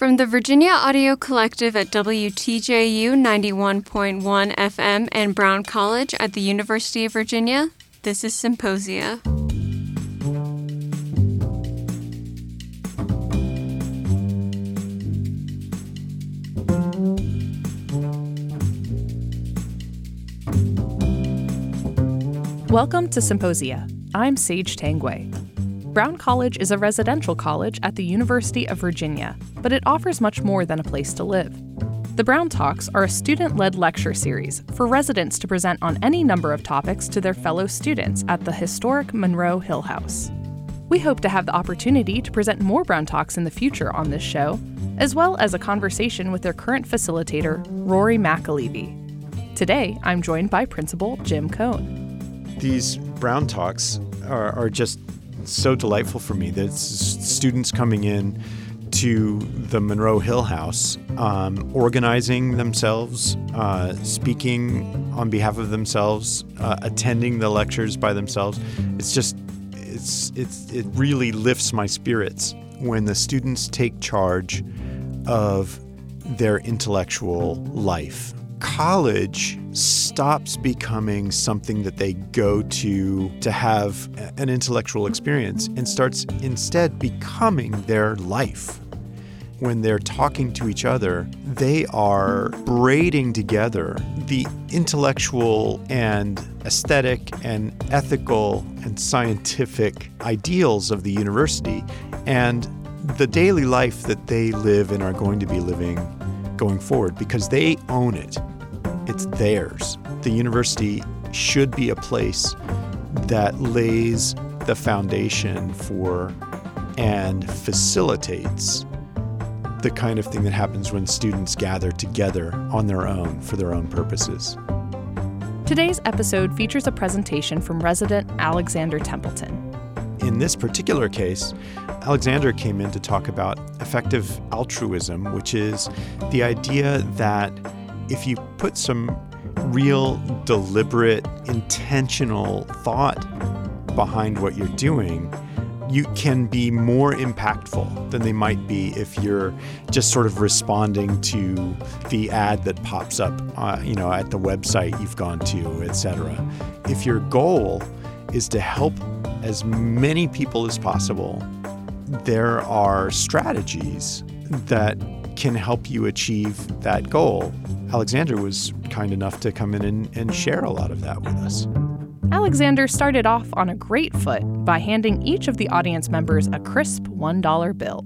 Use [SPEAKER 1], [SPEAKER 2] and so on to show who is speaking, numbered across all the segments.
[SPEAKER 1] From the Virginia Audio Collective at WTJU 91.1 FM and Brown College at the University of Virginia, this is Symposia.
[SPEAKER 2] Welcome to Symposia. I'm Sage Tanguay. Brown College is a residential college at the University of Virginia, but it offers much more than a place to live. The Brown Talks are a student led lecture series for residents to present on any number of topics to their fellow students at the historic Monroe Hill House. We hope to have the opportunity to present more Brown Talks in the future on this show, as well as a conversation with their current facilitator, Rory McAlevy. Today, I'm joined by Principal Jim Coan.
[SPEAKER 3] These Brown Talks are, are just so delightful for me. That students coming in to the Monroe Hill House, um, organizing themselves, uh, speaking on behalf of themselves, uh, attending the lectures by themselves. It's just, it's, it's, it really lifts my spirits when the students take charge of their intellectual life college stops becoming something that they go to to have an intellectual experience and starts instead becoming their life. When they're talking to each other, they are braiding together the intellectual and aesthetic and ethical and scientific ideals of the university and the daily life that they live and are going to be living going forward because they own it. It's theirs. The university should be a place that lays the foundation for and facilitates the kind of thing that happens when students gather together on their own for their own purposes.
[SPEAKER 2] Today's episode features a presentation from resident Alexander Templeton.
[SPEAKER 3] In this particular case, Alexander came in to talk about effective altruism, which is the idea that if you put some real, deliberate, intentional thought behind what you're doing, you can be more impactful than they might be if you're just sort of responding to the ad that pops up, uh, you know, at the website you've gone to, etc. If your goal is to help as many people as possible there are strategies that can help you achieve that goal. Alexander was kind enough to come in and, and share a lot of that with us.
[SPEAKER 2] Alexander started off on a great foot by handing each of the audience members a crisp $1 bill.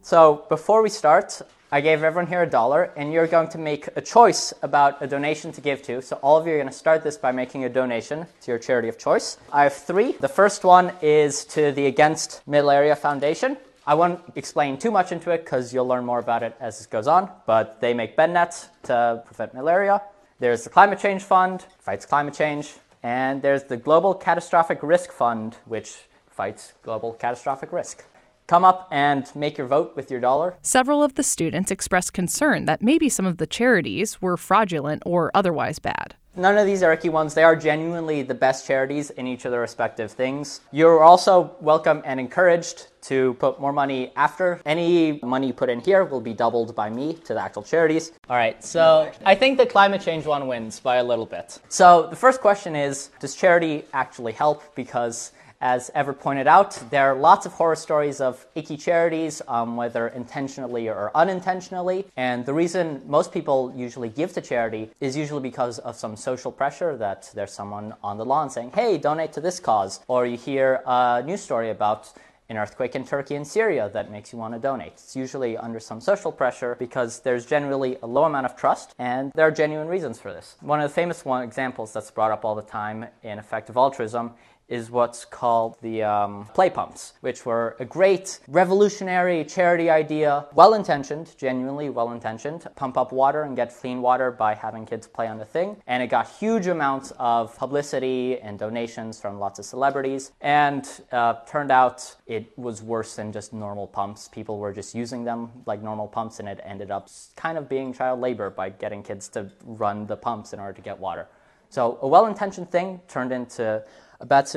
[SPEAKER 4] So, before we start, I gave everyone here a dollar, and you're going to make a choice about a donation to give to. So, all of you are going to start this by making a donation to your charity of choice. I have three. The first one is to the Against Malaria Foundation. I won't explain too much into it because you'll learn more about it as this goes on, but they make bed nets to prevent malaria. There's the Climate Change Fund, fights climate change, and there's the Global Catastrophic Risk Fund, which fights global catastrophic risk. Come up and make your vote with your dollar.
[SPEAKER 2] Several of the students expressed concern that maybe some of the charities were fraudulent or otherwise bad.
[SPEAKER 4] None of these are icky ones. They are genuinely the best charities in each of their respective things. You're also welcome and encouraged to put more money after. Any money put in here will be doubled by me to the actual charities. All right, so I think the climate change one wins by a little bit. So the first question is Does charity actually help? Because as Ever pointed out, there are lots of horror stories of icky charities, um, whether intentionally or unintentionally. And the reason most people usually give to charity is usually because of some social pressure that there's someone on the lawn saying, hey, donate to this cause. Or you hear a news story about an earthquake in Turkey and Syria that makes you want to donate. It's usually under some social pressure because there's generally a low amount of trust and there are genuine reasons for this. One of the famous one examples that's brought up all the time in effective altruism is what's called the um, PlayPumps, which were a great revolutionary charity idea, well intentioned, genuinely well intentioned, pump up water and get clean water by having kids play on the thing. And it got huge amounts of publicity and donations from lots of celebrities. And uh, turned out it was worse than just normal pumps. People were just using them like normal pumps, and it ended up kind of being child labor by getting kids to run the pumps in order to get water. So a well intentioned thing turned into a bad,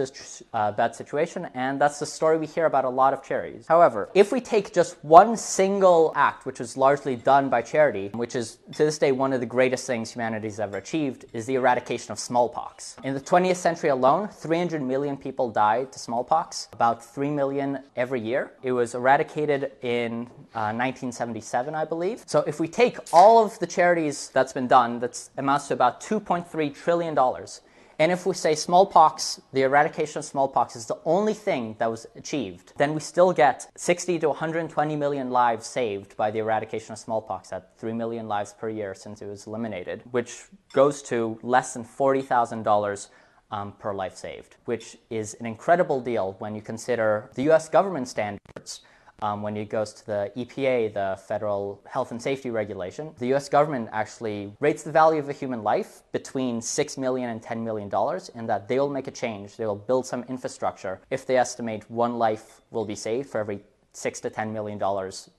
[SPEAKER 4] uh, bad situation, and that's the story we hear about a lot of charities. However, if we take just one single act, which was largely done by charity, which is to this day one of the greatest things humanity's ever achieved, is the eradication of smallpox. In the 20th century alone, 300 million people died to smallpox, about 3 million every year. It was eradicated in uh, 1977, I believe. So if we take all of the charities that's been done, that amounts to about 2.3 trillion dollars and if we say smallpox, the eradication of smallpox is the only thing that was achieved, then we still get 60 to 120 million lives saved by the eradication of smallpox at 3 million lives per year since it was eliminated, which goes to less than $40,000 um, per life saved, which is an incredible deal when you consider the US government standards um, when it goes to the EPA, the Federal Health and Safety Regulation, the US government actually rates the value of a human life between $6 million and $10 million, and that they will make a change. They will build some infrastructure if they estimate one life will be saved for every six to $10 million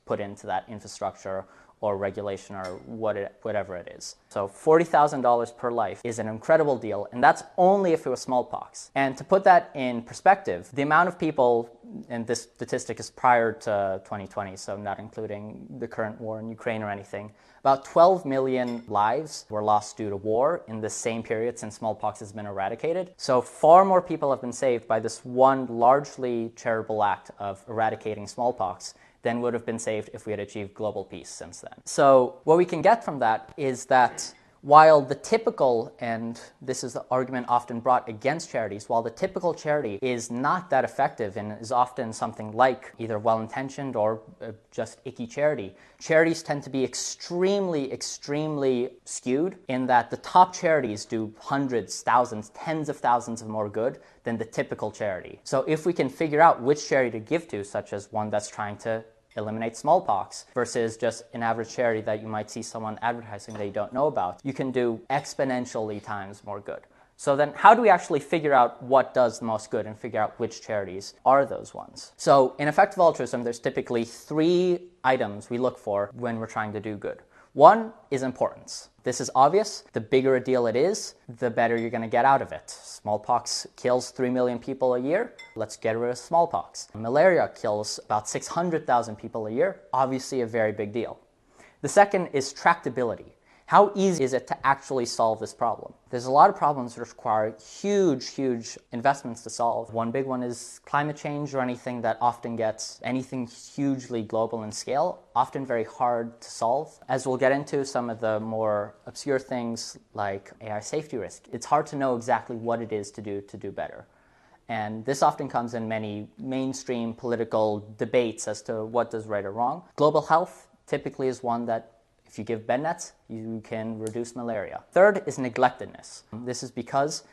[SPEAKER 4] put into that infrastructure or regulation or what it, whatever it is. So $40,000 per life is an incredible deal, and that's only if it was smallpox. And to put that in perspective, the amount of people, and this statistic is prior to 2020, so not including the current war in Ukraine or anything, about 12 million lives were lost due to war in the same period since smallpox has been eradicated. So far more people have been saved by this one largely charitable act of eradicating smallpox than would have been saved if we had achieved global peace since then. So, what we can get from that is that while the typical, and this is the argument often brought against charities, while the typical charity is not that effective and is often something like either well intentioned or uh, just icky charity, charities tend to be extremely, extremely skewed in that the top charities do hundreds, thousands, tens of thousands of more good than the typical charity. So if we can figure out which charity to give to, such as one that's trying to eliminate smallpox versus just an average charity that you might see someone advertising you don't know about. You can do exponentially times more good. So then how do we actually figure out what does the most good and figure out which charities are those ones? So in effective altruism, there's typically three items we look for when we're trying to do good. One is importance. This is obvious. The bigger a deal it is, the better you're going to get out of it. Smallpox kills 3 million people a year. Let's get rid of smallpox. Malaria kills about 600,000 people a year. Obviously, a very big deal. The second is tractability. How easy is it to actually solve this problem? There's a lot of problems that require huge, huge investments to solve. One big one is climate change or anything that often gets anything hugely global in scale, often very hard to solve. As we'll get into some of the more obscure things like AI safety risk, it's hard to know exactly what it is to do to do better. And this often comes in many mainstream political debates as to what does right or wrong. Global health typically is one that if you give bed nets, you can reduce malaria. Third is neglectedness. This is because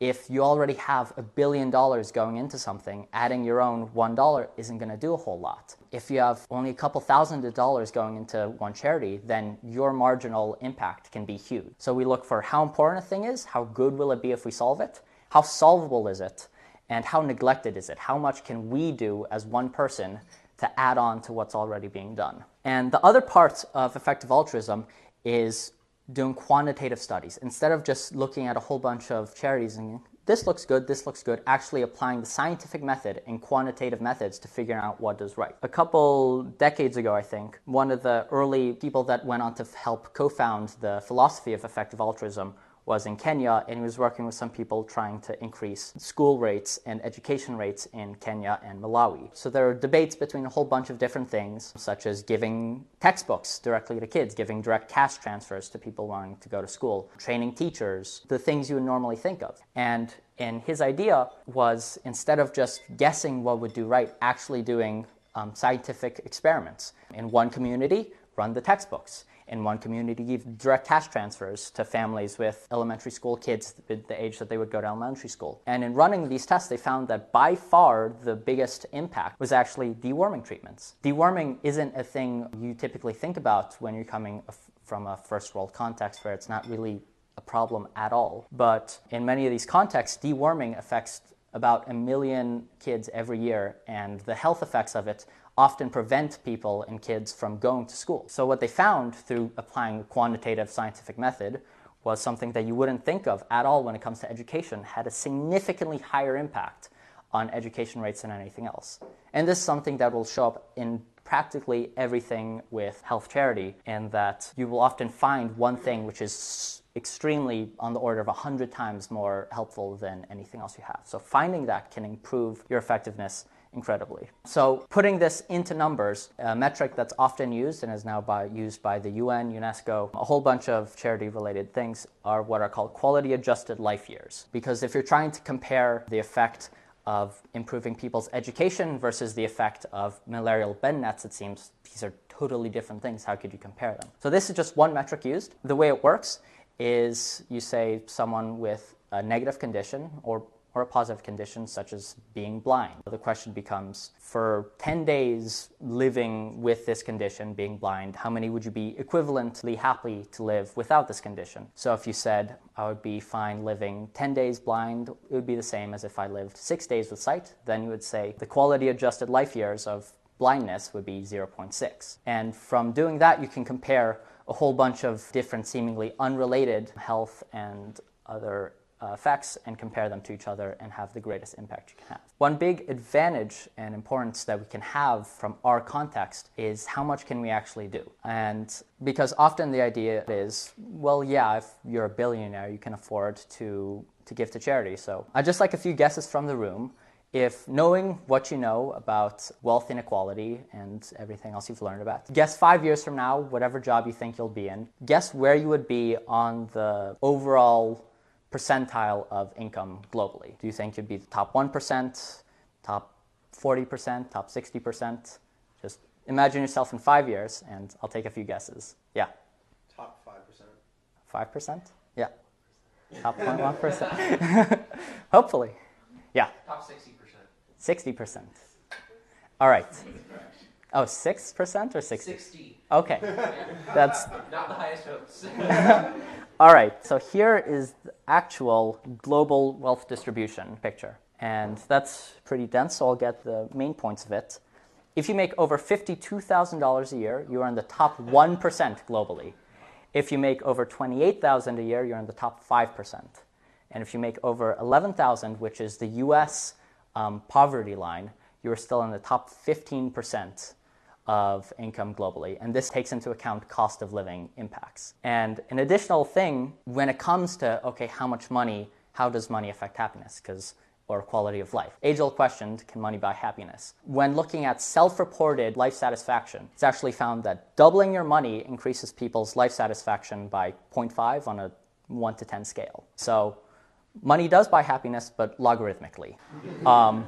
[SPEAKER 4] if you already have a billion dollars going into something, adding your own one dollar isn't going to do a whole lot. If you have only a couple thousand dollars going into one charity, then your marginal impact can be huge. So we look for how important a thing is, how good will it be if we solve it, how solvable is it, and how neglected is it? How much can we do as one person to add on to what's already being done. And the other part of effective altruism is doing quantitative studies. Instead of just looking at a whole bunch of charities and this looks good, this looks good, actually applying the scientific method and quantitative methods to figure out what is right. A couple decades ago, I think, one of the early people that went on to help co found the philosophy of effective altruism was in Kenya, and he was working with some people trying to increase school rates and education rates in Kenya and Malawi. So there are debates between a whole bunch of different things, such as giving textbooks directly to kids, giving direct cash transfers to people wanting to go to school, training teachers, the things you would normally think of. And and his idea was instead of just guessing what would do right, actually doing um, scientific experiments. In one community, run the textbooks in one community give direct cash transfers to families with elementary school kids at the age that they would go to elementary school. And in running these tests, they found that by far the biggest impact was actually deworming treatments. Deworming isn't a thing you typically think about when you're coming from a first world context where it's not really a problem at all. But in many of these contexts, deworming affects about a million kids every year, and the health effects of it often prevent people and kids from going to school. So, what they found through applying a quantitative scientific method was something that you wouldn't think of at all when it comes to education, had a significantly higher impact on education rates than anything else. And this is something that will show up in practically everything with health charity, in that you will often find one thing which is extremely on the order of 100 times more helpful than anything else you have. So finding that can improve your effectiveness incredibly. So putting this into numbers, a metric that's often used and is now by, used by the UN, UNESCO, a whole bunch of charity related things are what are called quality adjusted life years. Because if you're trying to compare the effect of improving people's education versus the effect of malarial bed nets, it seems these are totally different things. How could you compare them? So this is just one metric used. The way it works is you say someone with a negative condition or or a positive condition such as being blind. The question becomes for 10 days living with this condition, being blind, how many would you be equivalently happy to live without this condition? So if you said I would be fine living 10 days blind, it would be the same as if I lived six days with sight, then you would say the quality adjusted life years of blindness would be 0.6. And from doing that, you can compare a whole bunch of different seemingly unrelated health and other uh, effects and compare them to each other and have the greatest impact you can have. One big advantage and importance that we can have from our context is how much can we actually do? And because often the idea is, well, yeah, if you're a billionaire, you can afford to, to give to charity. So I'd just like a few guesses from the room. If knowing what you know about wealth inequality and everything else you've learned about, guess five years from now, whatever job you think you'll be in, guess where you would be on the overall percentile of income globally? Do you think you'd be the top 1%, top 40%, top 60%? Just imagine yourself in five years, and I'll take a few guesses. Yeah.
[SPEAKER 5] Top 5%.
[SPEAKER 4] 5%? Yeah. Top 0.1%. Hopefully. Yeah.
[SPEAKER 5] Top 60%.
[SPEAKER 4] 60%. All right. Oh, 6% or 60?
[SPEAKER 5] 60.
[SPEAKER 4] Okay. That's
[SPEAKER 5] Not the highest hopes.
[SPEAKER 4] All right, so here is the actual global wealth distribution picture. And that's pretty dense, so I'll get the main points of it. If you make over $52,000 a year, you are in the top 1% globally. If you make over 28,000 a year, you're in the top 5%. And if you make over 11,000, which is the US um, poverty line, you are still in the top 15% of income globally. And this takes into account cost of living impacts. And an additional thing when it comes to, okay, how much money, how does money affect happiness? Because or quality of life. Age old question can money buy happiness? When looking at self reported life satisfaction, it's actually found that doubling your money increases people's life satisfaction by 0.5 on a 1 to 10 scale. So money does buy happiness, but logarithmically. Um,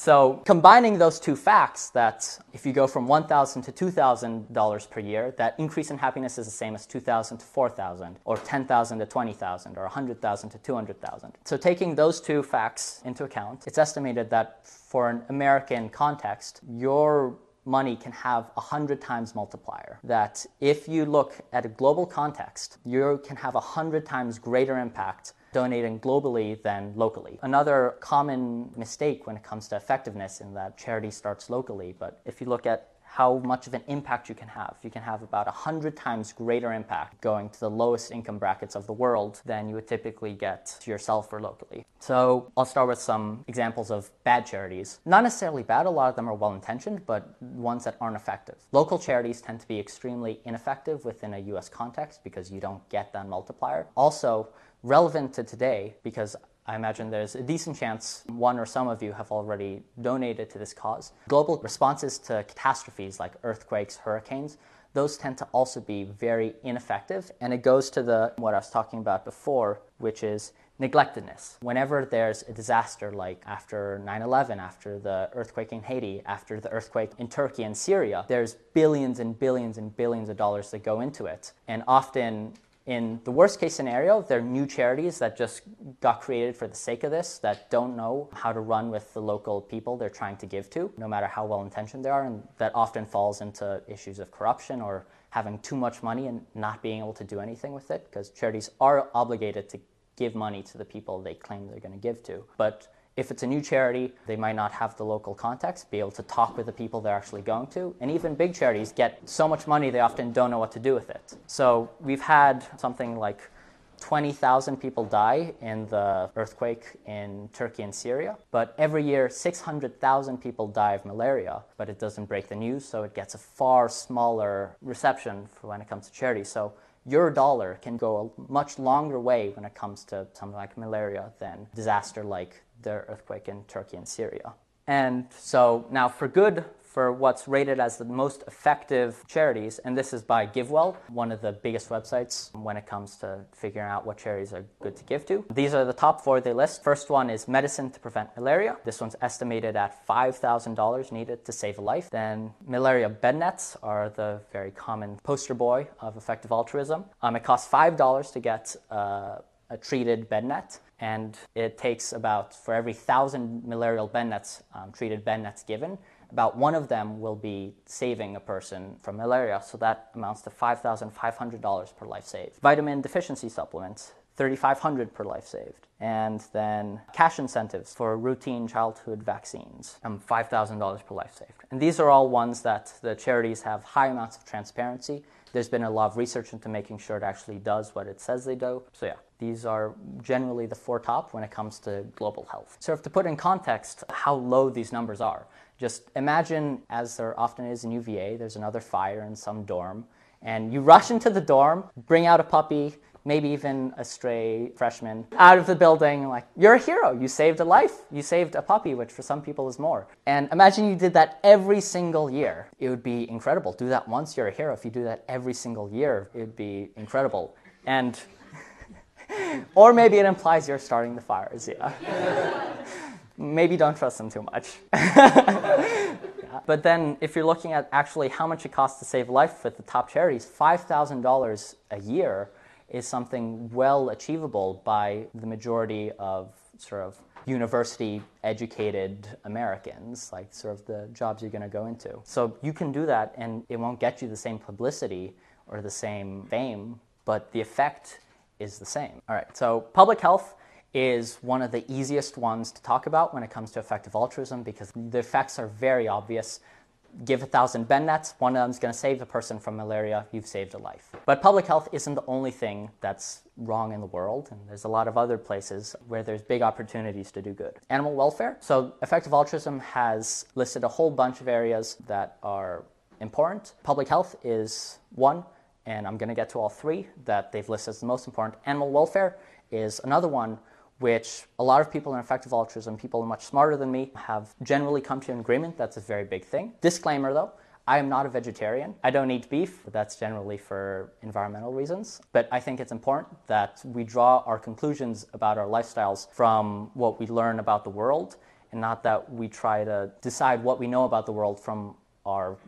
[SPEAKER 4] so combining those two facts, that if you go from 1,000 to $2,000 per year, that increase in happiness is the same as 2,000 to 4,000, or 10,000 to 20,000, or 100,000 to 200,000. So taking those two facts into account, it's estimated that for an American context, your money can have a hundred times multiplier. That if you look at a global context, you can have a hundred times greater impact donating globally than locally. Another common mistake when it comes to effectiveness in that charity starts locally, but if you look at how much of an impact you can have. You can have about 100 times greater impact going to the lowest income brackets of the world than you would typically get to yourself or locally. So I'll start with some examples of bad charities. Not necessarily bad, a lot of them are well intentioned, but ones that aren't effective. Local charities tend to be extremely ineffective within a US context because you don't get that multiplier. Also, relevant to today because I imagine there's a decent chance one or some of you have already donated to this cause. Global responses to catastrophes like earthquakes, hurricanes, those tend to also be very ineffective. And it goes to the what I was talking about before, which is neglectedness. Whenever there's a disaster like after 9/11, after the earthquake in Haiti, after the earthquake in Turkey and Syria, there's billions and billions and billions of dollars that go into it. And often in the worst case scenario, they're new charities that just got created for the sake of this that don't know how to run with the local people they're trying to give to, no matter how well intentioned they are. And that often falls into issues of corruption or having too much money and not being able to do anything with it, because charities are obligated to give money to the people they claim they're going to give to. But if it's a new charity, they might not have the local context, be able to talk with the people they're actually going to. And even big charities get so much money they often don't know what to do with it. So we've had something like 20,000 people die in the earthquake in Turkey and Syria, but every year 600,000 people die of malaria, but it doesn't break the news, so it gets a far smaller reception for when it comes to charity. So your dollar can go a much longer way when it comes to something like malaria than disaster like the earthquake in Turkey and Syria. And so now for good for what's rated as the most effective charities, and this is by GiveWell, one of the biggest websites when it comes to figuring out what charities are good to give to. These are the top four they list. First one is Medicine to Prevent Malaria. This one's estimated at $5,000 needed to save a life. Then malaria bed nets are the very common poster boy of effective altruism. Um, it costs $5 to get uh, a treated bed net and it takes about for every thousand malarial bed nets um, treated bed nets given about one of them will be saving a person from malaria, so that amounts to $5,500 per life saved. Vitamin deficiency supplements, 3500 per life saved. And then cash incentives for routine childhood vaccines, um, $5,000 per life saved. And these are all ones that the charities have high amounts of transparency. There's been a lot of research into making sure it actually does what it says they do. So yeah, these are generally the four top when it comes to global health. So if to put in context how low these numbers are, just imagine, as there often is in UVA, there's another fire in some dorm, and you rush into the dorm, bring out a puppy, maybe even a stray freshman, out of the building, like, you're a hero. You saved a life. You saved a puppy, which for some people is more. And imagine you did that every single year. It would be incredible. Do that once, you're a hero. If you do that every single year, it would be incredible. And, or maybe it implies you're starting the fires, yeah maybe don't trust them too much. But then, if you're looking at actually how much it costs to save life with the top charities, $5,000 a year is something well achievable by the majority of sort of university educated Americans, like sort of the jobs you're going to go into. So you can do that, and it won't get you the same publicity or the same fame, but the effect is the same. All right, so public health is one of the easiest ones to talk about when it comes to effective altruism because the effects are very obvious. Give a thousand bed nets, one of them is going to save a person from malaria, you've saved a life. But public health isn't the only thing that's wrong in the world, and there's a lot of other places where there's big opportunities to do good. Animal welfare. So, effective altruism has listed a whole bunch of areas that are important. Public health is one, and I'm going to get to all three that they've listed as the most important. Animal welfare is another one which a lot of people in effective altruism, people much smarter than me, have generally come to an agreement that's a very big thing. Disclaimer though, I am not a vegetarian. I don't eat beef. That's generally for environmental reasons. But I think it's important that we draw our conclusions about our lifestyles from what we learn about the world and not that we try to decide what we know about the world from our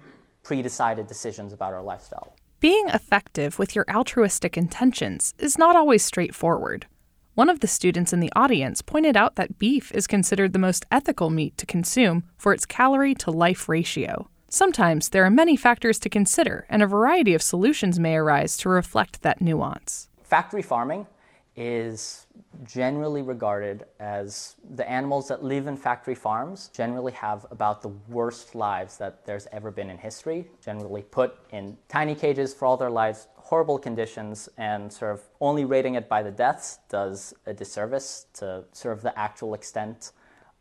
[SPEAKER 4] pre decided decisions about our lifestyle.
[SPEAKER 2] Being effective with your altruistic intentions is not always straightforward. One of the students in the audience pointed out that beef is considered the most ethical meat to consume for its calorie to life ratio. Sometimes there are many factors to consider, and a variety of solutions may arise to reflect that nuance.
[SPEAKER 4] Factory farming is generally regarded as the animals that live in factory farms generally have about the worst lives that there's ever been in history, generally put in tiny cages for all their lives, horrible conditions and sort of only rating it by the deaths does a disservice to sort of the actual extent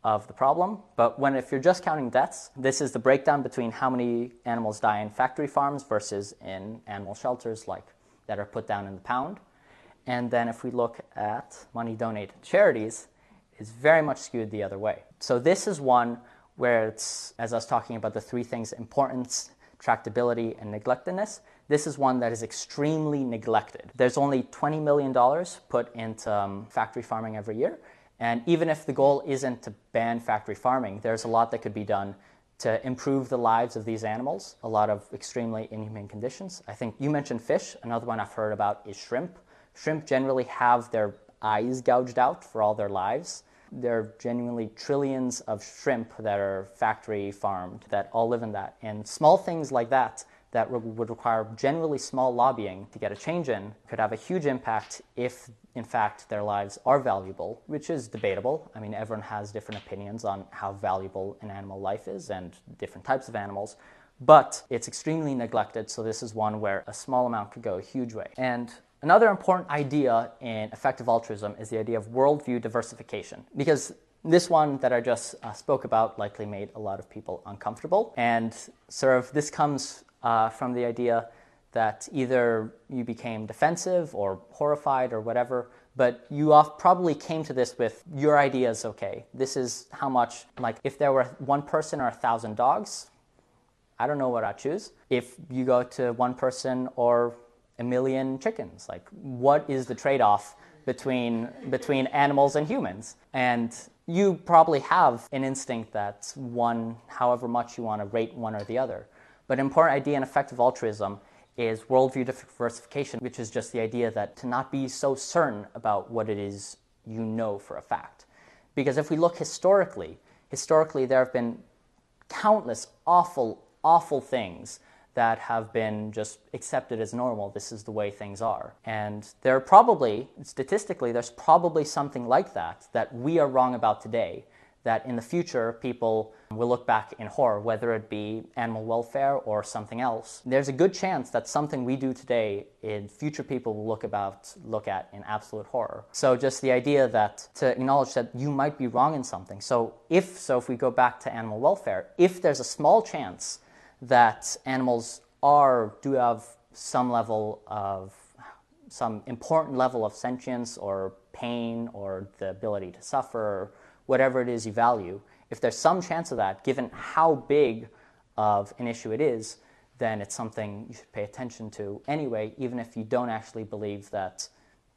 [SPEAKER 4] of the problem. But when if you're just counting deaths, this is the breakdown between how many animals die in factory farms versus in animal shelters like that are put down in the pound. And then if we look at money donated to charities, it's very much skewed the other way. So this is one where it's, as I was talking about the three things, importance, tractability, and neglectedness, this is one that is extremely neglected. There's only $20 million put into um, factory farming every year. And even if the goal isn't to ban factory farming, there's a lot that could be done to improve the lives of these animals, a lot of extremely inhumane conditions. I think you mentioned fish. Another one I've heard about is shrimp. Shrimp generally have their eyes gouged out for all their lives. There are genuinely trillions of shrimp that are factory farmed that all live in that. And small things like that that would require generally small lobbying to get a change in could have a huge impact if, in fact, their lives are valuable, which is debatable. I mean, everyone has different opinions on how valuable an animal life is and different types of animals. But it's extremely neglected, so this is one where a small amount could go a huge way. And Another important idea in effective altruism is the idea of worldview diversification, because this one that I just uh, spoke about likely made a lot of people uncomfortable. And sort of this comes uh, from the idea that either you became defensive or horrified or whatever, but you probably came to this with your ideas okay. This is how much, like, if there were one person or a thousand dogs, I don't know what I'd choose. If you go to one person or a million chickens, like, what is the trade off between, between animals and humans? And you probably have an instinct that one, however much you want to rate one or the other. But an important idea in effective altruism is worldview diversification, which is just the idea that to not be so certain about what it is you know for a fact. Because if we look historically, historically there have been countless awful, awful things that have been just accepted as normal. This is the way things are. And there are probably, statistically, there's probably something like that that we are wrong about today that in the future people will look back in horror, whether it be animal welfare or something else. There's a good chance that something we do today in future people will look about look at in absolute horror. So just the idea that to acknowledge that you might be wrong in something. So if so if we go back to animal welfare, if there's a small chance that animals are do have some level of some important level of sentience or pain or the ability to suffer whatever it is you value, if there's some chance of that, given how big of an issue it is, then it's something you should pay attention to anyway, even if you don't actually believe that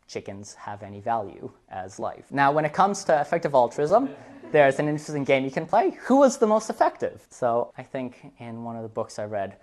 [SPEAKER 4] chickens have any value as life. Now, when it comes to effective altruism, there's an interesting game you can play. Who was the most effective? So, I think in one of the books I read,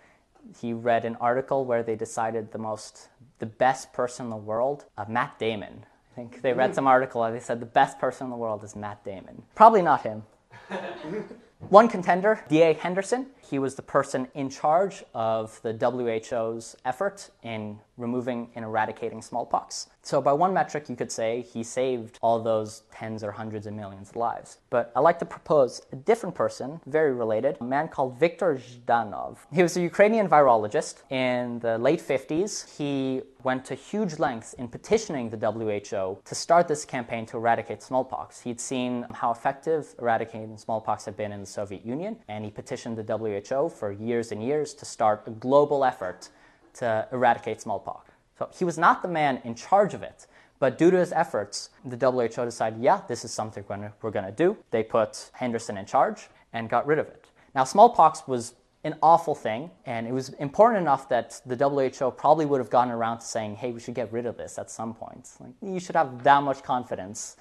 [SPEAKER 4] he read an article where they decided the most, the best person in the world, uh, Matt Damon, I think they read some article and they said the best person in the world is Matt Damon. Probably not him. One contender, D.A. Henderson, he was the person in charge of the WHO's effort in removing and eradicating smallpox. So, by one metric, you could say he saved all those tens or hundreds of millions of lives. But I like to propose a different person, very related, a man called Viktor Zhdanov. He was a Ukrainian virologist. In the late 50s, he went to huge lengths in petitioning the WHO to start this campaign to eradicate smallpox. He'd seen how effective eradicating smallpox had been in the Soviet Union, and he petitioned the WHO for years and years to start a global effort to eradicate smallpox. So he was not the man in charge of it, but due to his efforts, the WHO decided, yeah, this is something we're going to do. They put Henderson in charge and got rid of it. Now, smallpox was an awful thing, and it was important enough that the WHO probably would have gotten around to saying, hey, we should get rid of this at some point. Like, you should have that much confidence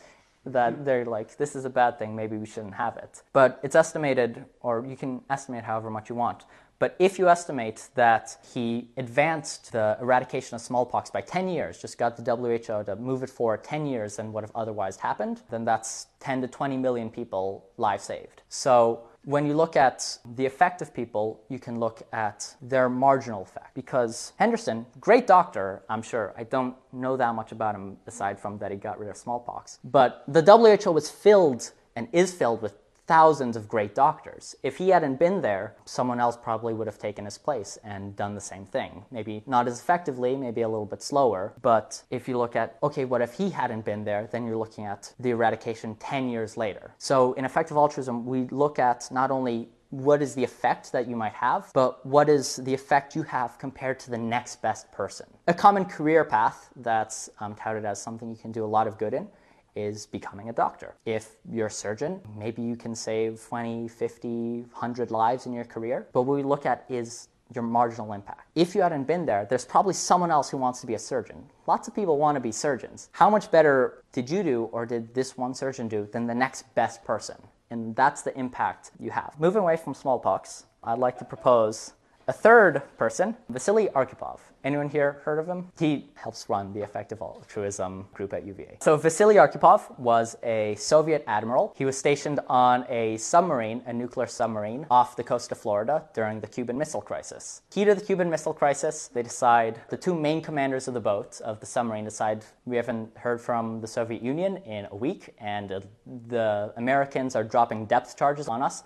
[SPEAKER 4] that they're like, this is a bad thing, maybe we shouldn't have it. But it's estimated, or you can estimate however much you want, but if you estimate that he advanced the eradication of smallpox by 10 years, just got the WHO to move it forward 10 years than would have otherwise happened, then that's 10 to 20 million people lives saved. So when you look at the effect of people, you can look at their marginal effect. Because Henderson, great doctor, I'm sure. I don't know that much about him aside from that he got rid of smallpox. But the WHO was filled and is filled with thousands of great doctors. If he hadn't been there, someone else probably would have taken his place and done the same thing. Maybe not as effectively, maybe a little bit slower. But if you look at, okay, what if he hadn't been there? Then you're looking at the eradication 10 years later. So in effective altruism, we look at not only what is the effect that you might have, but what is the effect you have compared to the next best person. A common career path that's um, touted as something you can do a lot of good in is becoming a doctor. If you're a surgeon, maybe you can save 20, 50, 100 lives in your career. But what we look at is your marginal impact. If you hadn't been there, there's probably someone else who wants to be a surgeon. Lots of people want to be surgeons. How much better did you do or did this one surgeon do than the next best person? And that's the impact you have. Moving away from smallpox, I'd like to propose a third person, Vasily Arkhipov. Anyone here heard of him? He helps run the effective altruism group at UVA. So Vasily Arkhipov was a Soviet admiral. He was stationed on a submarine, a nuclear submarine, off the coast of Florida during the Cuban Missile Crisis. Key to the Cuban Missile Crisis, they decide, the two main commanders of the boat, of the submarine, decide we haven't heard from the Soviet Union in a week, and uh, the Americans are dropping depth charges on us.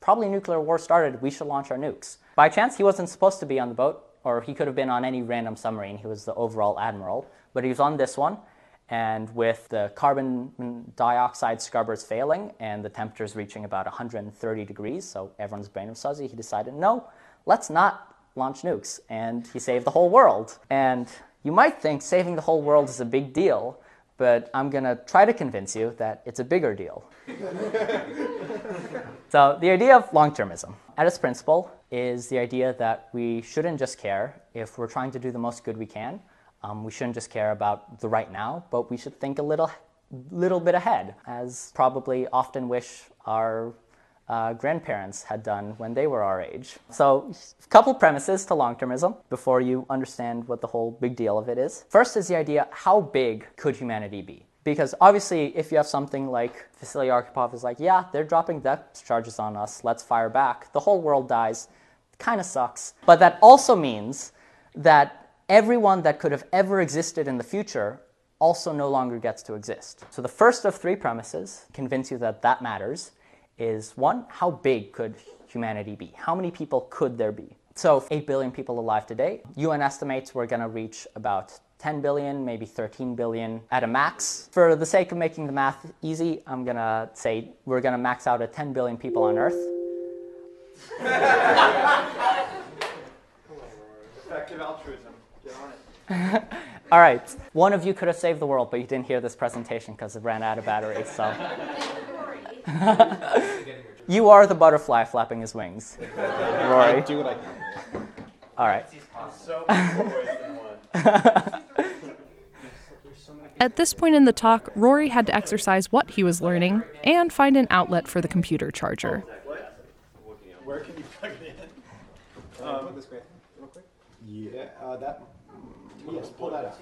[SPEAKER 4] Probably nuclear war started, we should launch our nukes. By chance, he wasn't supposed to be on the boat, or he could have been on any random submarine. He was the overall admiral, but he was on this one. And with the carbon dioxide scrubbers failing and the temperatures reaching about 130 degrees, so everyone's brain was fuzzy, he decided, no, let's not launch nukes. And he saved the whole world. And you might think saving the whole world is a big deal, but I'm going to try to convince you that it's a bigger deal. so, the idea of long termism, at its principle, is the idea that we shouldn't just care if we're trying to do the most good we can um, we shouldn't just care about the right now, but we should think a little, little bit ahead, as probably often wish our uh, grandparents had done when they were our age. So, a couple premises to long termism before you understand what the whole big deal of it is. First is the idea how big could humanity be? Because obviously, if you have something like Vasily Arkhipov is like, yeah, they're dropping depth charges on us, let's fire back, the whole world dies. Kind of sucks. But that also means that everyone that could have ever existed in the future also no longer gets to exist. So the first of three premises convince you that that matters is one, how big could humanity be? How many people could there be? So 8 billion people alive today, UN estimates we're going to reach about 10 billion, maybe 13 billion at a max. For the sake of making the math easy, I'm going to say we're going to max out at 10 billion people on Earth.
[SPEAKER 5] Effective altruism.
[SPEAKER 4] All right. One of you could have saved the world, but you didn't hear this presentation because it ran out of battery. So. you are the butterfly flapping his wings, Rory.
[SPEAKER 5] do what I can.
[SPEAKER 4] All right.
[SPEAKER 2] At this point in the talk, Rory had to exercise what he was learning and find an outlet for the computer charger.
[SPEAKER 5] Where can you plug it in? Um, this way, real quick. Yeah, uh, that. Yes, pull that out.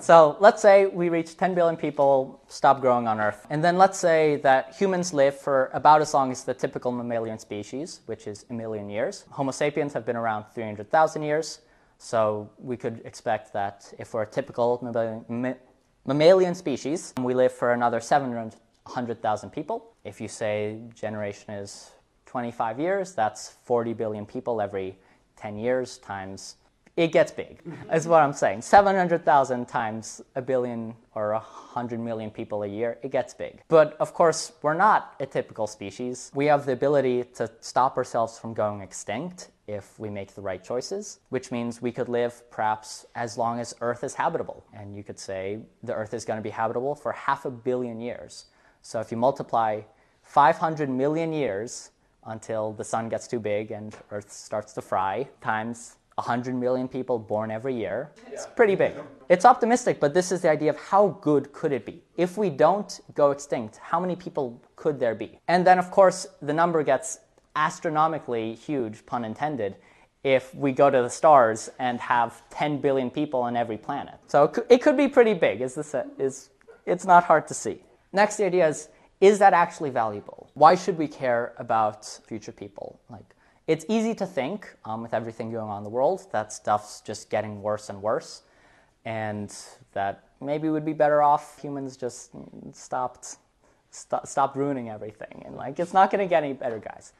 [SPEAKER 4] So let's say we reach 10 billion people, stop growing on Earth. And then let's say that humans live for about as long as the typical mammalian species, which is a million years. Homo sapiens have been around 300,000 years. So we could expect that if we're a typical mammalian, mammalian species, we live for another 700,000 people. If you say generation is 25 years, that's 40 billion people every 10 years times it gets big, mm-hmm. is what I'm saying. 700,000 times a billion or 100 million people a year, it gets big. But of course, we're not a typical species. We have the ability to stop ourselves from going extinct if we make the right choices, which means we could live perhaps as long as Earth is habitable. And you could say the Earth is going to be habitable for half a billion years. So if you multiply 500 million years until the sun gets too big and Earth starts to fry times 100 million people born every year. It's pretty big. It's optimistic, but this is the idea of how good could it be? If we don't go extinct, how many people could there be? And then, of course, the number gets astronomically huge, pun intended, if we go to the stars and have 10 billion people on every planet. So it could be pretty big. Is this a, is, it's not hard to see. Next, idea is is that actually valuable? Why should we care about future people? Like, it's easy to think, um, with everything going on in the world, that stuff's just getting worse and worse, and that maybe we'd be better off humans just stopped st- stopped ruining everything, and like it's not going to get any better, guys.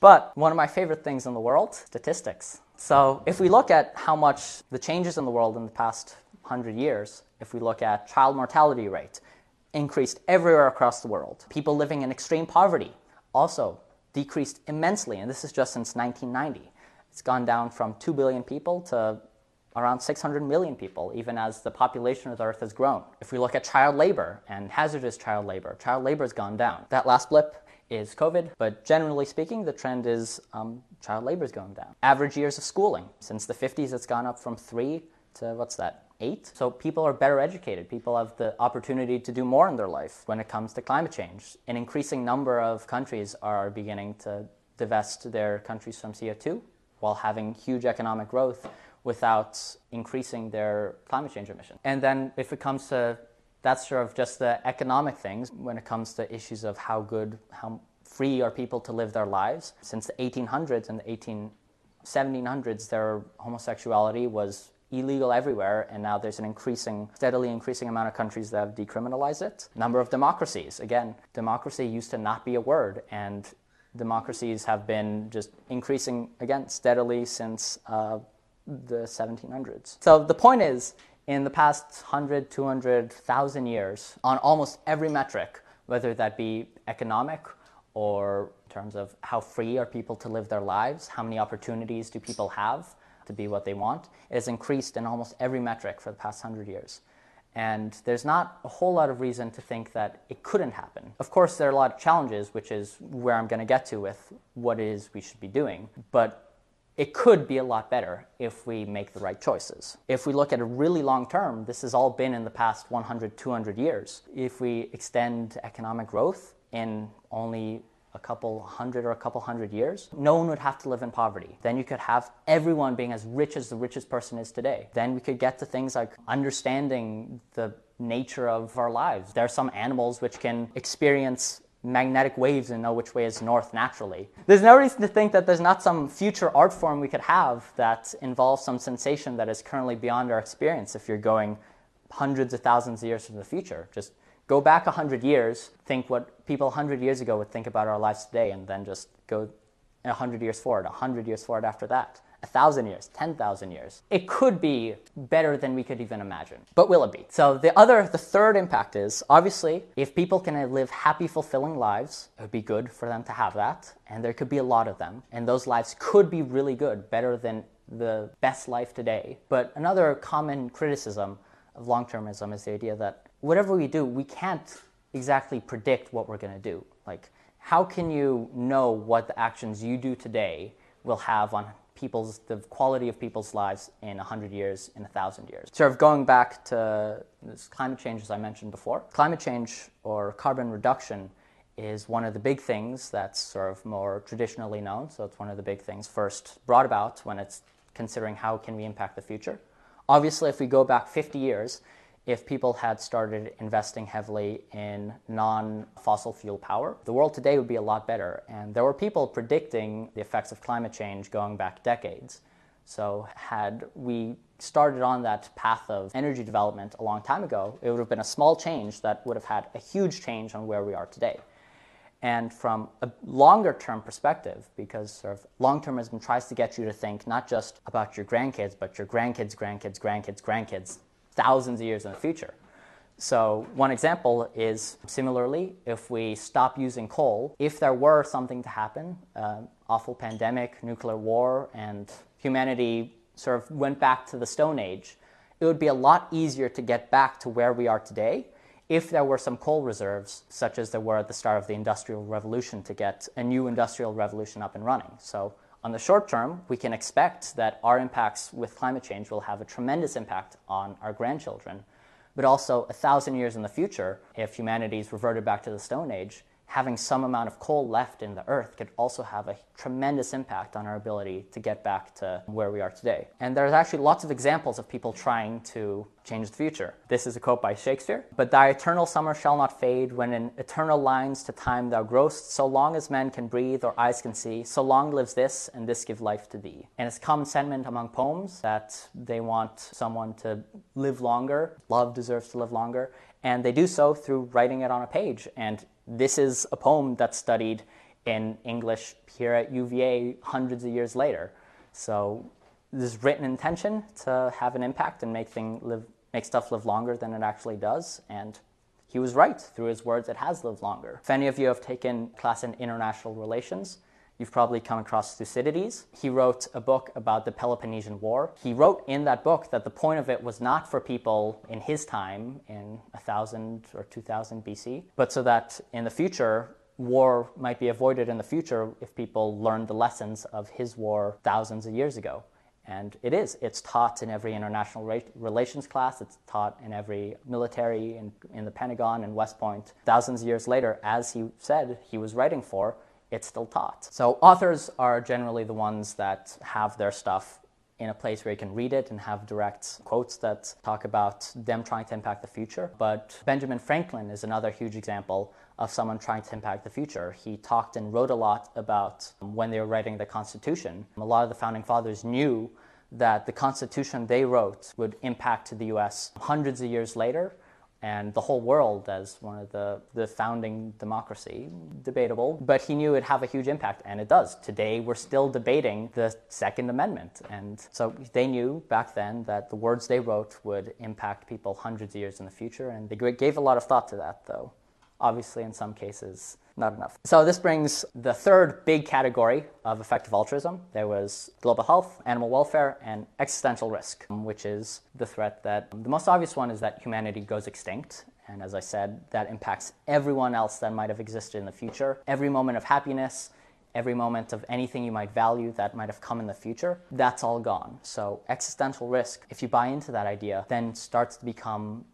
[SPEAKER 4] But one of my favorite things in the world, statistics. So if we look at how much the changes in the world in the past hundred years, if we look at child mortality rate, increased everywhere across the world. People living in extreme poverty also decreased immensely, and this is just since 1990. It's gone down from 2 billion people to around 600 million people, even as the population of the Earth has grown. If we look at child labor and hazardous child labor, child labor has gone down. That last blip is COVID, but generally speaking, the trend is um, child labor is going down. Average years of schooling. Since the 50s, it's gone up from three to what's that, eight. So people are better educated. People have the opportunity to do more in their life when it comes to climate change. An increasing number of countries are beginning to divest their countries from CO2 while having huge economic growth without increasing their climate change emissions. And then if it comes to that's sort of just the economic things when it comes to issues of how good, how free are people to live their lives. Since the 1800s and the 18, 1700s, their homosexuality was illegal everywhere, and now there's an increasing, steadily increasing amount of countries that have decriminalized it. Number of democracies. Again, democracy used to not be a word, and democracies have been just increasing again steadily since uh, the 1700s. So the point is, in the past 100, 200, 1,000 years, on almost every metric, whether that be economic or in terms of how free are people to live their lives, how many opportunities do people have to be what they want, it has increased in almost every metric for the past 100 years. And there's not a whole lot of reason to think that it couldn't happen. Of course, there are a lot of challenges, which is where I'm going to get to with what is we should be doing. But it could be a lot better if we make the right choices. If we look at a really long term, this has all been in the past 100, 200 years. If we extend economic growth in only a couple hundred or a couple hundred years, no one would have to live in poverty. Then you could have everyone being as rich as the richest person is today. Then we could get to things like understanding the nature of our lives. There are some animals which can experience magnetic waves and know which way is north naturally. There's no reason to think that there's not some future art form we could have that involves some sensation that is currently beyond our experience if you're going hundreds of thousands of years into the future. Just go back 100 years, think what people 100 years ago would think about our lives today, and then just go 100 years forward, 100 years forward after that. 1,000 years, 10,000 years. It could be better than we could even imagine. But will it be? So the other, the third impact is obviously if people can live happy, fulfilling lives, it would be good for them to have that. And there could be a lot of them. And those lives could be really good, better than the best life today. But another common criticism of long termism is the idea that whatever we do, we can't exactly predict what we're going to do. Like, how can you know what the actions you do today will have on people's the quality of people's lives in 100 years in 1000 years. Sort of going back to this climate change as i mentioned before. Climate change or carbon reduction is one of the big things that's sort of more traditionally known. So it's one of the big things first brought about when it's considering how can we impact the future. Obviously if we go back 50 years if people had started investing heavily in non fossil fuel power, the world today would be a lot better. And there were people predicting the effects of climate change going back decades. So, had we started on that path of energy development a long time ago, it would have been a small change that would have had a huge change on where we are today. And from a longer term perspective, because sort of long termism tries to get you to think not just about your grandkids, but your grandkids, grandkids, grandkids, grandkids, thousands of years in the future. So, one example is similarly, if we stop using coal, if there were something to happen, uh, awful pandemic, nuclear war, and humanity sort of went back to the Stone Age, it would be a lot easier to get back to where we are today if there were some coal reserves, such as there were at the start of the Industrial Revolution, to get a new Industrial Revolution up and running. So, on the short term, we can expect that our impacts with climate change will have a tremendous impact on our grandchildren. But also, a thousand years in the future, if humanity's reverted back to the Stone Age, having some amount of coal left in the earth could also have a tremendous impact on our ability to get back to where we are today. And there's actually lots of examples of people trying to change the future. This is a quote by Shakespeare But thy eternal summer shall not fade, when in eternal lines to time thou growst, so long as men can breathe or eyes can see, so long lives this, and this give life to thee. And it's common sentiment among poems that they want someone to live longer, love deserves to live longer, and they do so through writing it on a page. And this is a poem that's studied in English here at UVA hundreds of years later. So there's written intention to have an impact and make thing live, make stuff live longer than it actually does. And he was right. Through his words, it has lived longer. If any of you have taken class in international relations, you've probably come across Thucydides. He wrote a book about the Peloponnesian War. He wrote in that book that the point of it was not for people in his time, in 1000 or 2000 BC, but so that in the future, war might be avoided in the future if people learned the lessons of his war thousands of years ago. And it is. It's taught in every international relations class. It's taught in every military in, in the Pentagon and West Point. Thousands of years later, as he said he was writing for, it's still taught. So authors are generally the ones that have their stuff in a place where you can read it and have direct quotes that talk about them trying to impact the future. But Benjamin Franklin is another huge example of someone trying to impact the future. He talked and wrote a lot about um, when they were writing the Constitution. A lot of the founding fathers knew that the Constitution they wrote would impact the US hundreds of years later and the whole world as one of the, the founding democracy. Debatable, but he knew it'd have a huge impact, and it does. Today, we're still debating the Second Amendment. And so they knew back then that the words they wrote would impact people hundreds of years in the future, and they gave a lot of thought to that, though. Obviously, in some cases, not enough. So this brings the third big category of effective altruism. There was global health, animal welfare, and existential risk, which is the threat that the most obvious one is that humanity goes extinct. And as I said, that impacts everyone else that might have existed in the future. Every moment of happiness, every moment of anything you might value that might have come in the future, that's all gone. So existential risk, if you buy into that idea, then starts to become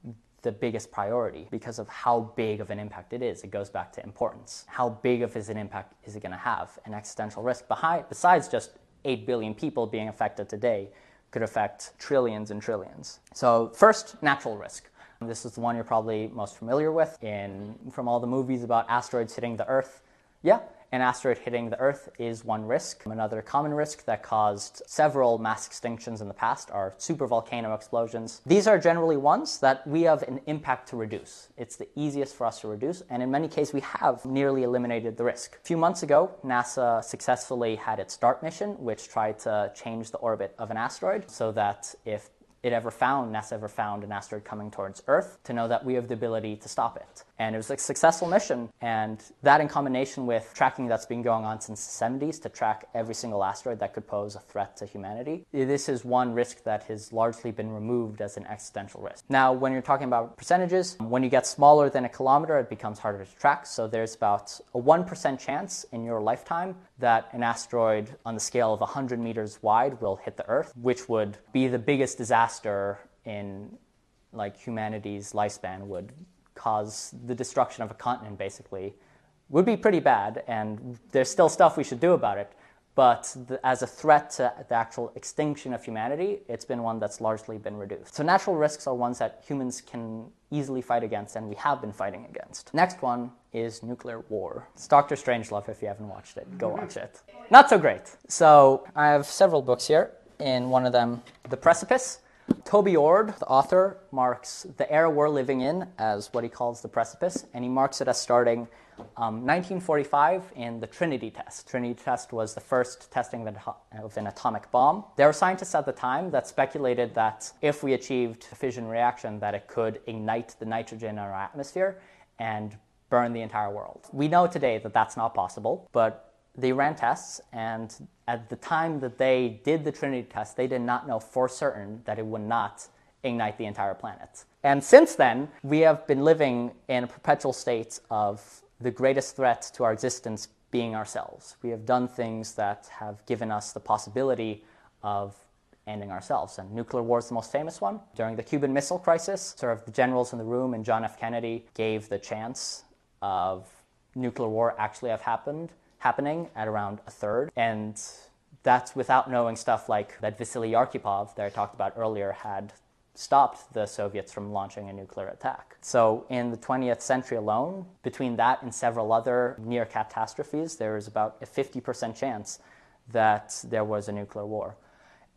[SPEAKER 4] the biggest priority because of how big of an impact it is. It goes back to importance. How big of an impact is it going to have? An existential risk behind, besides just 8 billion people being affected today could affect trillions and trillions. So first, natural risk. This is the one you're probably most familiar with in from all the movies about asteroids hitting the Earth. Yeah, an asteroid hitting the Earth is one risk. Another common risk that caused several mass extinctions in the past are supervolcano explosions. These are generally ones that we have an impact to reduce. It's the easiest for us to reduce, and in many cases, we have nearly eliminated the risk. A few months ago, NASA successfully had its DART mission, which tried to change the orbit of an asteroid so that if it ever found, NASA ever found an asteroid coming towards Earth, to know that we have the ability to stop it. And it was a successful mission. And that, in combination with tracking that's been going on since the 70s to track every single asteroid that could pose a threat to humanity, this is one risk that has largely been removed as an existential risk. Now, when you're talking about percentages, when you get smaller than a kilometer, it becomes harder to track. So there's about a 1% chance in your lifetime that an asteroid on the scale of 100 meters wide will hit the Earth, which would be the biggest disaster in like humanity's lifespan would cause the destruction of a continent basically would be pretty bad and there's still stuff we should do about it but the, as a threat to the actual extinction of humanity it's been one that's largely been reduced. So natural risks are ones that humans can easily fight against and we have been fighting against. Next one is nuclear war. It's dr strangelove if you haven't watched it go watch it. Not so great. So i have several books here. In one of them the precipice Toby Ord, the author, marks the era we're living in as what he calls the precipice, and he marks it as starting um, 1945 in the Trinity test. Trinity test was the first testing of an atomic bomb. There were scientists at the time that speculated that if we achieved fission reaction, that it could ignite the nitrogen in our atmosphere and burn the entire world. We know today that that's not possible, but they ran tests, and at the time that they did the Trinity test, they did not know for certain that it would not ignite the entire planet. And since then, we have been living in a perpetual state of the greatest threat to our existence being ourselves. We have done things that have given us the possibility of ending ourselves. And nuclear war is the most famous one. During the Cuban Missile Crisis, sort of the generals in the room and John F. Kennedy gave the chance of nuclear war actually have happened happening at around a third. And that's without knowing stuff like that Vasily Arkhipov, that I talked about earlier, had stopped the Soviets from launching a nuclear attack. So, in the 20th century alone, between that and several other near catastrophes, there is about a 50% chance that there was a nuclear war.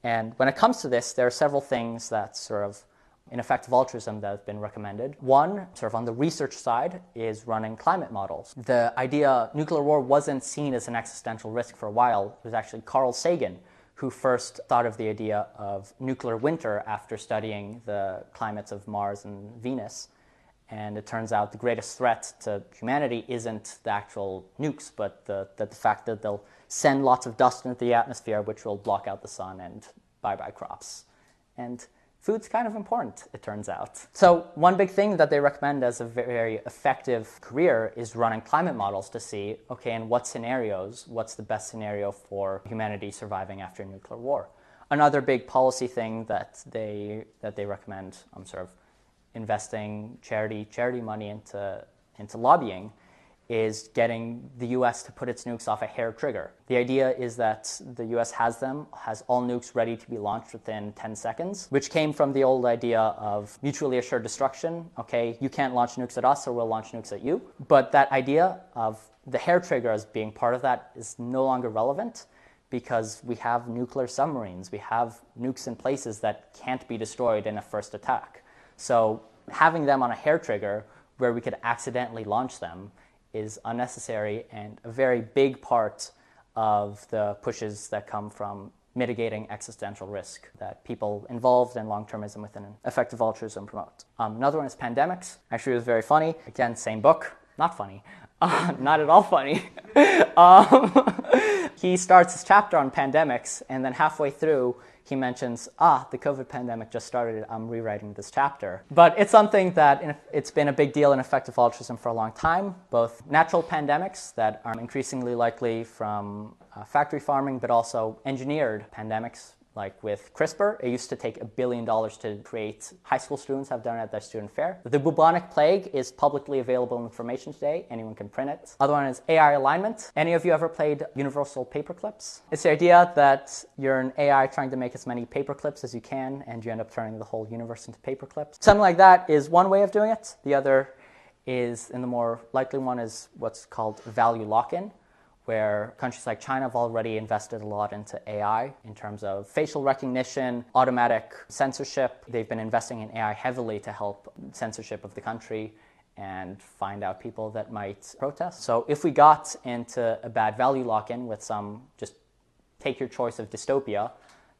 [SPEAKER 4] And when it comes to this, there are several things that sort of in effective altruism that has been recommended. One, sort of on the research side, is running climate models. The idea nuclear war wasn't seen as an existential risk for a while. It was actually Carl Sagan who first thought of the idea of nuclear winter after studying the climates of Mars and Venus. And it turns out the greatest threat to humanity isn't the actual nukes, but the, the, the fact that they'll send lots of dust into the atmosphere, which will block out the sun and bye bye crops. And food's kind of important, it turns out. So, one big thing that they recommend as a very effective career is running climate models to see okay, in what scenarios, what's the best scenario for humanity surviving after a nuclear war. Another big policy thing that they, that they recommend, I'm um, sort of investing charity, charity money into, into lobbying is getting the US to put its nukes off a hair trigger. The idea is that the US has them, has all nukes ready to be launched within 10 seconds, which came from the old idea of mutually assured destruction. Okay, you can't launch nukes at us, or we'll launch nukes at you. But that idea of the hair trigger as being part of that is no longer relevant because we have nuclear submarines, we have nukes in places that can't be destroyed in a first attack. So having them on a hair trigger where we could accidentally launch them is unnecessary and a very big part of the pushes that come from mitigating existential risk that people involved in long termism within an effective altruism promote. Um, another one is pandemics. Actually, it was very funny. Again, same book, not funny. Uh, not at all funny. um, he starts his chapter on pandemics, and then halfway through, he mentions, ah, the COVID pandemic just started. I'm rewriting this chapter. But it's something that it's been a big deal in effective altruism for a long time, both natural pandemics that are increasingly likely from uh, factory farming, but also engineered pandemics like with CRISPR, it used to take a billion dollars to create. High school students have done it at their student fair. The bubonic plague is publicly available information today. Anyone can print it. Other one is AI alignment. Any of you ever played Universal Paperclips? It's the idea that you're an AI trying to make as many paperclips as you can, and you end up turning the whole universe into paperclips. Something like that is one way of doing it. The other is, and the more likely one, is what's called value lock-in where countries like China have already invested a lot into AI in terms of facial recognition, automatic censorship. They've been investing in AI heavily to help censorship of the country and find out people that might protest. So if we got into a bad value lock in with some just take your choice of dystopia,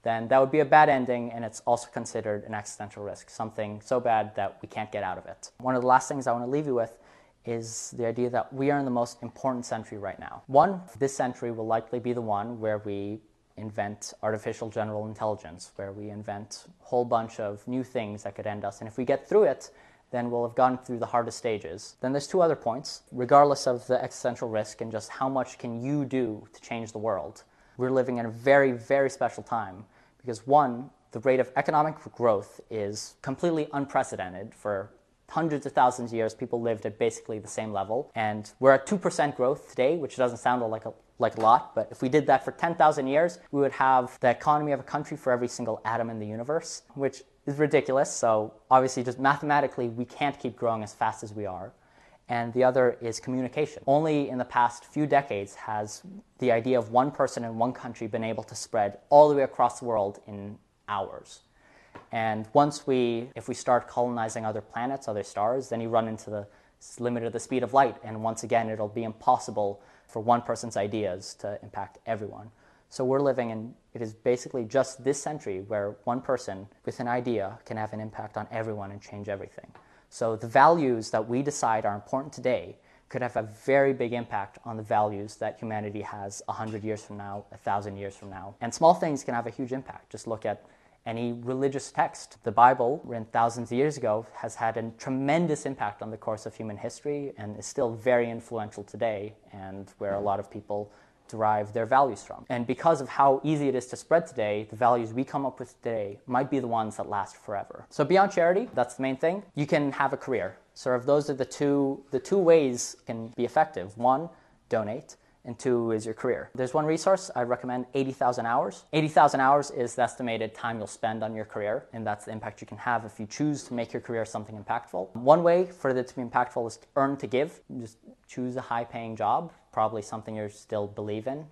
[SPEAKER 4] then that would be a bad ending and it's also considered an existential risk, something so bad that we can't get out of it. One of the last things I want to leave you with is the idea that we are in the most important century right now. One, this century will likely be the one where we invent artificial general intelligence, where we invent a whole bunch of new things that could end us. And if we get through it, then we'll have gone through the hardest stages. Then there's two other points. Regardless of the existential risk and just how much can you do to change the world, we're living in a very, very special time because one, the rate of economic growth is completely unprecedented for hundreds of thousands of years, people lived at basically the same level. And we're at 2% growth today, which doesn't sound like a, like a lot, but if we did that for 10,000 years, we would have the economy of a country for every single atom in the universe, which is ridiculous. So obviously, just mathematically, we can't keep growing as fast as we are. And the other is communication. Only in the past few decades has the idea of one person in one country been able to spread all the way across the world in hours. And once we, if we start colonizing other planets, other stars, then you run into the limit of the speed of light. And once again, it'll be impossible for one person's ideas to impact everyone. So we're living in, it is basically just this century where one person with an idea can have an impact on everyone and change everything. So the values that we decide are important today could have a very big impact on the values that humanity has 100 years from now, 1,000 years from now. And small things can have a huge impact. Just look at any religious text. The Bible, written thousands of years ago, has had a tremendous impact on the course of human history and is still very influential today and where a lot of people derive their values from. And because of how easy it is to spread today, the values we come up with today might be the ones that last forever. So beyond charity, that's the main thing. You can have a career. So those are the two the two ways can be effective. One, donate and two is your career. There's one resource I recommend 80,000 hours. 80,000 hours is the estimated time you'll spend on your career, and that's the impact you can have if you choose to make your career something impactful. One way for it to be impactful is to earn to give. Just choose a high paying job, probably something you still believe in,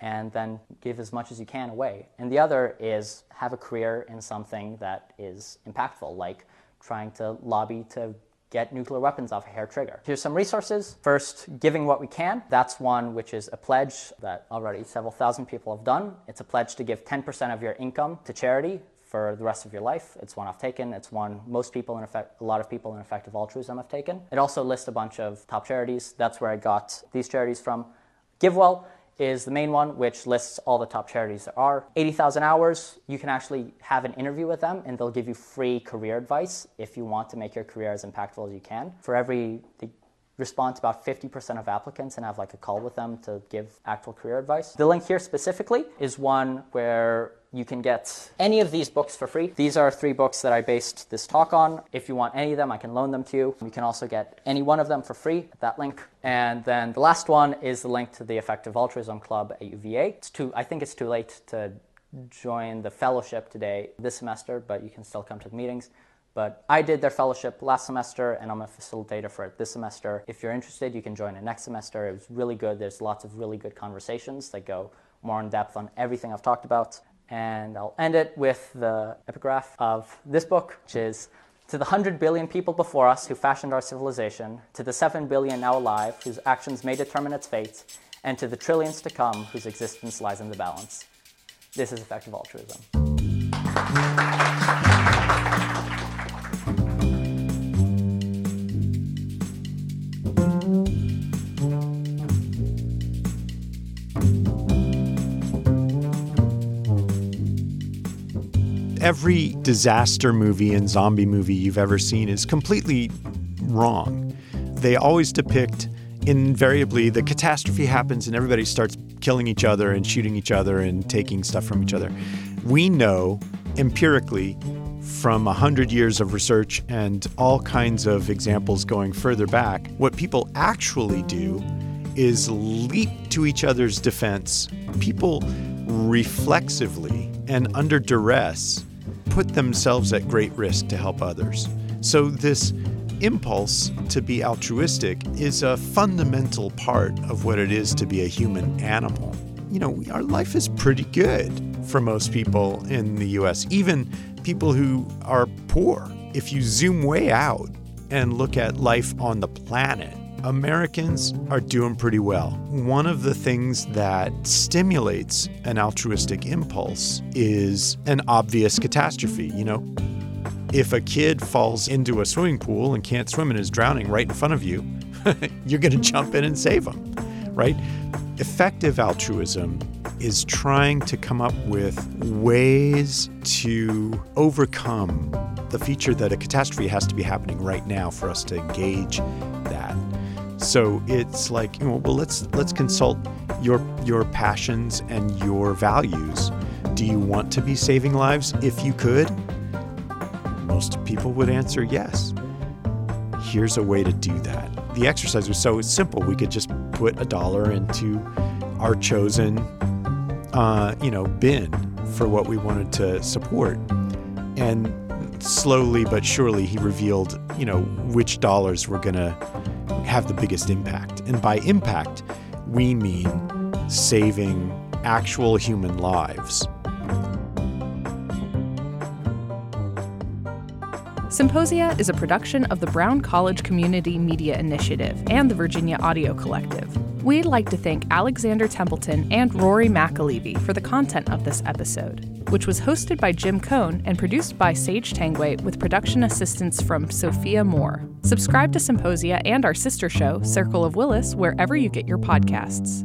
[SPEAKER 4] and then give as much as you can away. And the other is have a career in something that is impactful, like trying to lobby to get nuclear weapons off a hair trigger. Here's some resources. First, giving what we can. That's one which is a pledge that already several thousand people have done. It's a pledge to give 10% of your income to charity for the rest of your life. It's one I've taken. It's one most people in effect, a lot of people in effective altruism have taken. It also lists a bunch of top charities. That's where I got these charities from. GiveWell is the main one, which lists all the top charities there are. 80,000 hours, you can actually have an interview with them and they'll give you free career advice if you want to make your career as impactful as you can. For every, they respond to about 50% of applicants and have like a call with them to give actual career advice. The link here specifically is one where you can get any of these books for free. These are three books that I based this talk on. If you want any of them, I can loan them to you. You can also get any one of them for free at that link. And then the last one is the link to the Effective Altruism Club at UVA. It's too, I think it's too late to join the fellowship today this semester, but you can still come to the meetings. But I did their fellowship last semester and I'm a facilitator for it this semester. If you're interested, you can join it next semester. It was really good. There's lots of really good conversations that go more in depth on everything I've talked about. And I'll end it with the epigraph of this book, which is To the 100 billion people before us who fashioned our civilization, to the 7 billion now alive whose actions may determine its fate, and to the trillions to come whose existence lies in the balance. This is effective altruism.
[SPEAKER 3] Every disaster movie and zombie movie you've ever seen is completely wrong. They always depict invariably the catastrophe happens and everybody starts killing each other and shooting each other and taking stuff from each other. We know empirically from 100 years of research and all kinds of examples going further back, what people actually do is leap to each other's defense. People reflexively and under duress put themselves at great risk to help others. So, this impulse to be altruistic is a fundamental part of what it is to be a human animal. You know, our life is pretty good for most people in the US, even people who are poor. If you zoom way out and look at life on the planet, Americans are doing pretty well. One of the things that stimulates an altruistic impulse is an obvious catastrophe. You know, if a kid falls into a swimming pool and can't swim and is drowning right in front of you, you're going to jump in and save them, right? Effective altruism is trying to come up with ways to overcome the feature that a catastrophe has to be happening right now for us to engage. So it's like, you know, well, let's let's consult your your passions and your values. Do you want to be saving lives? If you could, most people would answer yes. Here's a way to do that. The exercise was so simple. We could just put a dollar into our chosen, uh, you know, bin for what we wanted to support, and slowly but surely he revealed, you know, which dollars were to have the biggest impact. And by impact, we mean saving actual human lives.
[SPEAKER 2] Symposia is a production of the Brown College Community Media Initiative and the Virginia Audio Collective. We'd like to thank Alexander Templeton and Rory McAlevy for the content of this episode, which was hosted by Jim Coan and produced by Sage Tanguay with production assistance from Sophia Moore. Subscribe to Symposia and our sister show, Circle of Willis, wherever you get your podcasts.